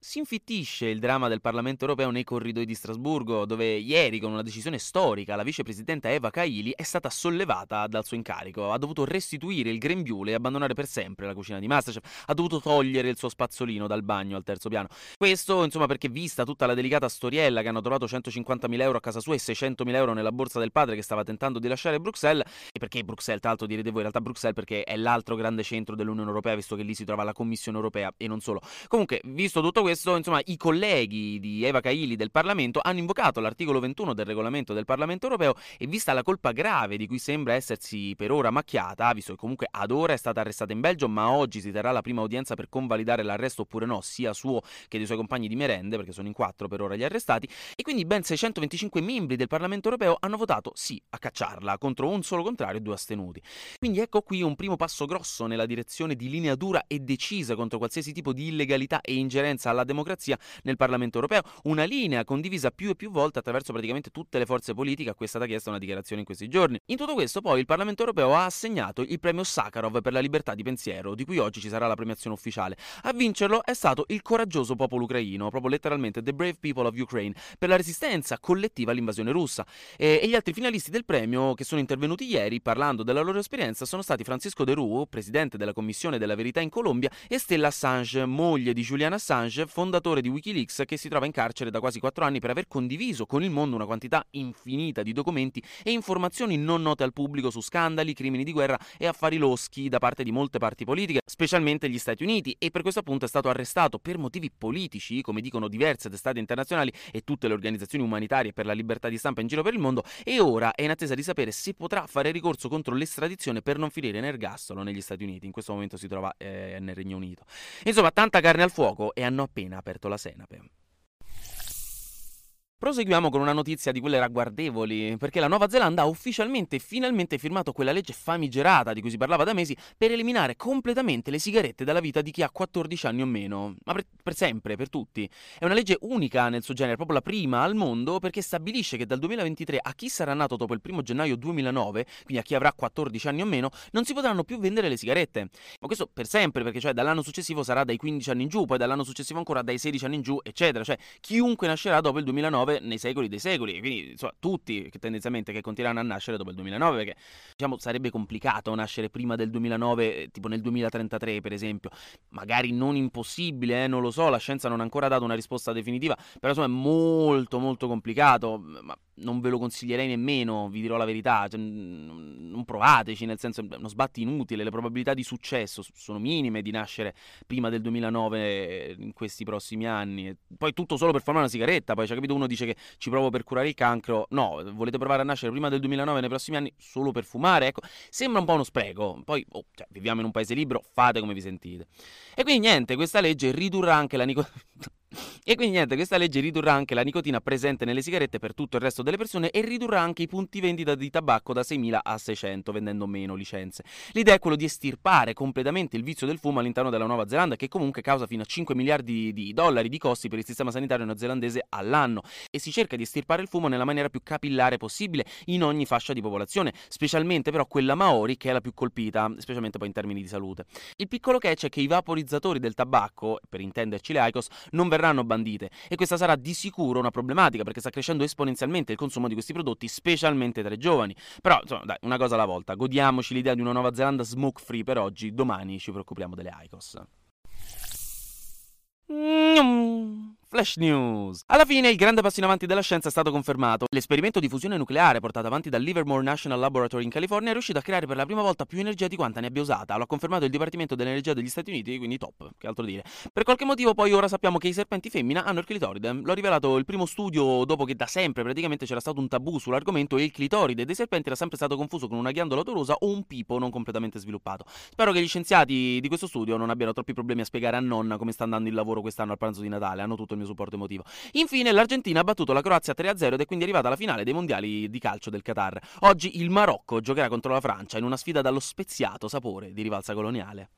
Si infittisce il dramma del Parlamento europeo nei corridoi di Strasburgo, dove ieri, con una decisione storica, la vicepresidenta Eva Kaili è stata sollevata dal suo incarico. Ha dovuto restituire il grembiule e abbandonare per sempre la cucina di Masterchef. Ha dovuto togliere il suo spazzolino dal bagno al terzo piano. Questo, insomma, perché vista tutta la delicata storiella che hanno trovato 150.000 euro a casa sua e 600.000 euro nella borsa del padre che stava tentando di lasciare Bruxelles, e perché Bruxelles, tra l'altro direte voi, in realtà Bruxelles perché è l'altro grande centro dell'Unione Europea, visto che lì si trova la Commissione Europea e non solo. Comunque, visto tutto questo, questo, insomma, i colleghi di Eva Kaili del Parlamento hanno invocato l'articolo 21 del regolamento del Parlamento europeo e vista la colpa grave di cui sembra essersi per ora macchiata, visto che comunque ad ora è stata arrestata in Belgio, ma oggi si terrà la prima udienza per convalidare l'arresto oppure no, sia suo che dei suoi compagni di merende, perché sono in quattro per ora gli arrestati, e quindi ben 625 membri del Parlamento europeo hanno votato sì a cacciarla, contro un solo contrario e due astenuti. Quindi ecco qui un primo passo grosso nella direzione di linea dura e decisa contro qualsiasi tipo di illegalità e ingerenza alla democrazia nel Parlamento europeo, una linea condivisa più e più volte attraverso praticamente tutte le forze politiche a cui è stata chiesta una dichiarazione in questi giorni. In tutto questo poi il Parlamento europeo ha assegnato il premio Sakharov per la libertà di pensiero, di cui oggi ci sarà la premiazione ufficiale. A vincerlo è stato il coraggioso popolo ucraino, proprio letteralmente The Brave People of Ukraine, per la resistenza collettiva all'invasione russa. E, e gli altri finalisti del premio che sono intervenuti ieri parlando della loro esperienza sono stati Francisco De Ruu, presidente della Commissione della Verità in Colombia, e Stella Assange, moglie di Julian Assange, fondatore di Wikileaks che si trova in carcere da quasi 4 anni per aver condiviso con il mondo una quantità infinita di documenti e informazioni non note al pubblico su scandali, crimini di guerra e affari loschi da parte di molte parti politiche, specialmente gli Stati Uniti, e per questo appunto è stato arrestato per motivi politici, come dicono diverse testate internazionali e tutte le organizzazioni umanitarie per la libertà di stampa in giro per il mondo, e ora è in attesa di sapere se potrà fare ricorso contro l'estradizione per non finire in ergastolo negli Stati Uniti. In questo momento si trova eh, nel Regno Unito. Insomma, tanta carne al fuoco e hanno appena aperto la senape. Proseguiamo con una notizia di quelle ragguardevoli, perché la Nuova Zelanda ha ufficialmente e finalmente firmato quella legge famigerata di cui si parlava da mesi per eliminare completamente le sigarette dalla vita di chi ha 14 anni o meno, ma per, per, sempre, per tutti. È una legge unica nel suo genere, proprio la prima al mondo, perché stabilisce che dal 2023 a chi sarà nato dopo il 1 gennaio 2009, quindi a chi avrà 14 anni o meno, non si potranno più vendere le sigarette. Ma questo per sempre, perché cioè dall'anno successivo sarà dai 15 anni in giù, poi dall'anno successivo ancora dai 16 anni in giù, eccetera. Cioè chiunque nascerà dopo il 2009 nei secoli dei secoli, quindi insomma tutti che tendenzialmente che continueranno a nascere dopo il 2009, perché diciamo sarebbe complicato nascere prima del 2009, eh, tipo nel 2033 per esempio, magari non impossibile, eh, non lo so, la scienza non ha ancora dato una risposta definitiva, però insomma è molto molto complicato, ma non ve lo consiglierei nemmeno, vi dirò la verità, cioè, non provateci, nel senso è uno sbatti inutile, le probabilità di successo sono minime di nascere prima del 2009 in questi prossimi anni. Poi tutto solo per fumare una sigaretta, poi cioè, capito uno dice che ci provo per curare il cancro, no, volete provare a nascere prima del 2009 nei prossimi anni solo per fumare, ecco, sembra un po' uno spreco. Poi oh, cioè, viviamo in un paese libero, fate come vi sentite. E quindi niente, questa legge ridurrà anche la nicotina e quindi niente, questa legge ridurrà anche la nicotina presente nelle sigarette per tutto il resto delle persone e ridurrà anche i punti vendita di tabacco da 6.000 a 600, vendendo meno licenze. L'idea è quello di estirpare completamente il vizio del fumo all'interno della Nuova Zelanda, che comunque causa fino a 5 miliardi di dollari di costi per il sistema sanitario neozelandese all'anno. E si cerca di estirpare il fumo nella maniera più capillare possibile in ogni fascia di popolazione, specialmente però quella Maori, che è la più colpita, specialmente poi in termini di salute. Il piccolo catch è che i vaporizzatori del tabacco, per intenderci le ICOS, non verranno banditi bandite e questa sarà di sicuro una problematica perché sta crescendo esponenzialmente il consumo di questi prodotti, specialmente tra i giovani. Però, insomma, dai, una cosa alla volta, godiamoci l'idea di una Nuova Zelanda smoke free per oggi, domani ci preoccupiamo delle ICOS. Mm. Flash News. Alla fine il grande passo in avanti della scienza è stato confermato. L'esperimento di fusione nucleare portato avanti dal Livermore National Laboratory in California è riuscito a creare per la prima volta più energia di quanta ne abbia usata. Lo ha confermato il Dipartimento dell'Energia degli Stati Uniti, quindi top, che altro dire. Per qualche motivo poi ora sappiamo che i serpenti femmina hanno il clitoride. L'ho rivelato il primo studio dopo che da sempre praticamente c'era stato un tabù sull'argomento e il clitoride dei serpenti era sempre stato confuso con una ghiandola odorosa o un pipo non completamente sviluppato. Spero che gli scienziati di questo studio non abbiano troppi problemi a spiegare a nonna come sta andando il lavoro quest'anno al pranzo di Natale. Hanno tutto il mio supporto emotivo. Infine l'Argentina ha battuto la Croazia 3-0 ed è quindi arrivata alla finale dei mondiali di calcio del Qatar. Oggi il Marocco giocherà contro la Francia in una sfida dallo speziato sapore di rivalsa coloniale.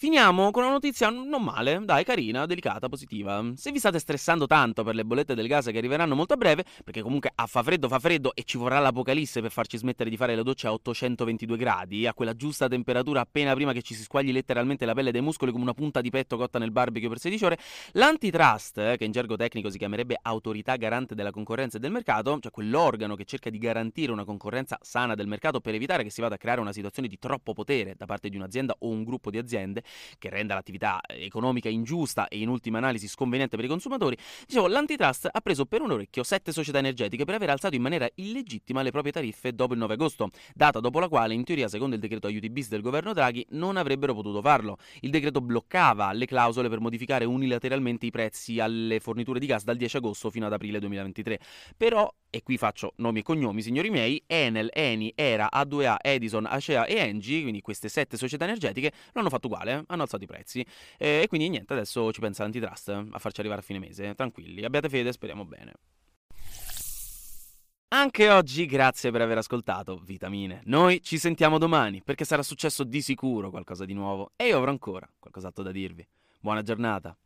Finiamo con una notizia non male, dai, carina, delicata, positiva. Se vi state stressando tanto per le bollette del gas che arriveranno molto a breve, perché comunque a fa freddo fa freddo e ci vorrà l'apocalisse per farci smettere di fare le docce a 822 gradi, a quella giusta temperatura appena prima che ci si squagli letteralmente la pelle dei muscoli come una punta di petto cotta nel barbecue per 16 ore, l'antitrust, eh, che in gergo tecnico si chiamerebbe autorità garante della concorrenza e del mercato, cioè quell'organo che cerca di garantire una concorrenza sana del mercato per evitare che si vada a creare una situazione di troppo potere da parte di un'azienda o un gruppo di aziende, che renda l'attività economica ingiusta e in ultima analisi sconveniente per i consumatori, dicevo, l'antitrust ha preso per un orecchio sette società energetiche per aver alzato in maniera illegittima le proprie tariffe dopo il 9 agosto, data dopo la quale, in teoria, secondo il decreto aiuti bis del governo Draghi, non avrebbero potuto farlo. Il decreto bloccava le clausole per modificare unilateralmente i prezzi alle forniture di gas dal 10 agosto fino ad aprile 2023. Però e qui faccio nomi e cognomi, signori miei, Enel, Eni, Era, A2A, Edison, Acea e Engie, quindi queste sette società energetiche, l'hanno fatto uguale, hanno alzato i prezzi. Eh, e quindi niente, adesso ci pensa l'antitrust a farci arrivare a fine mese. Tranquilli, abbiate fede, speriamo bene. Anche oggi grazie per aver ascoltato Vitamine. Noi ci sentiamo domani perché sarà successo di sicuro qualcosa di nuovo e io avrò ancora qualcos'altro da dirvi. Buona giornata.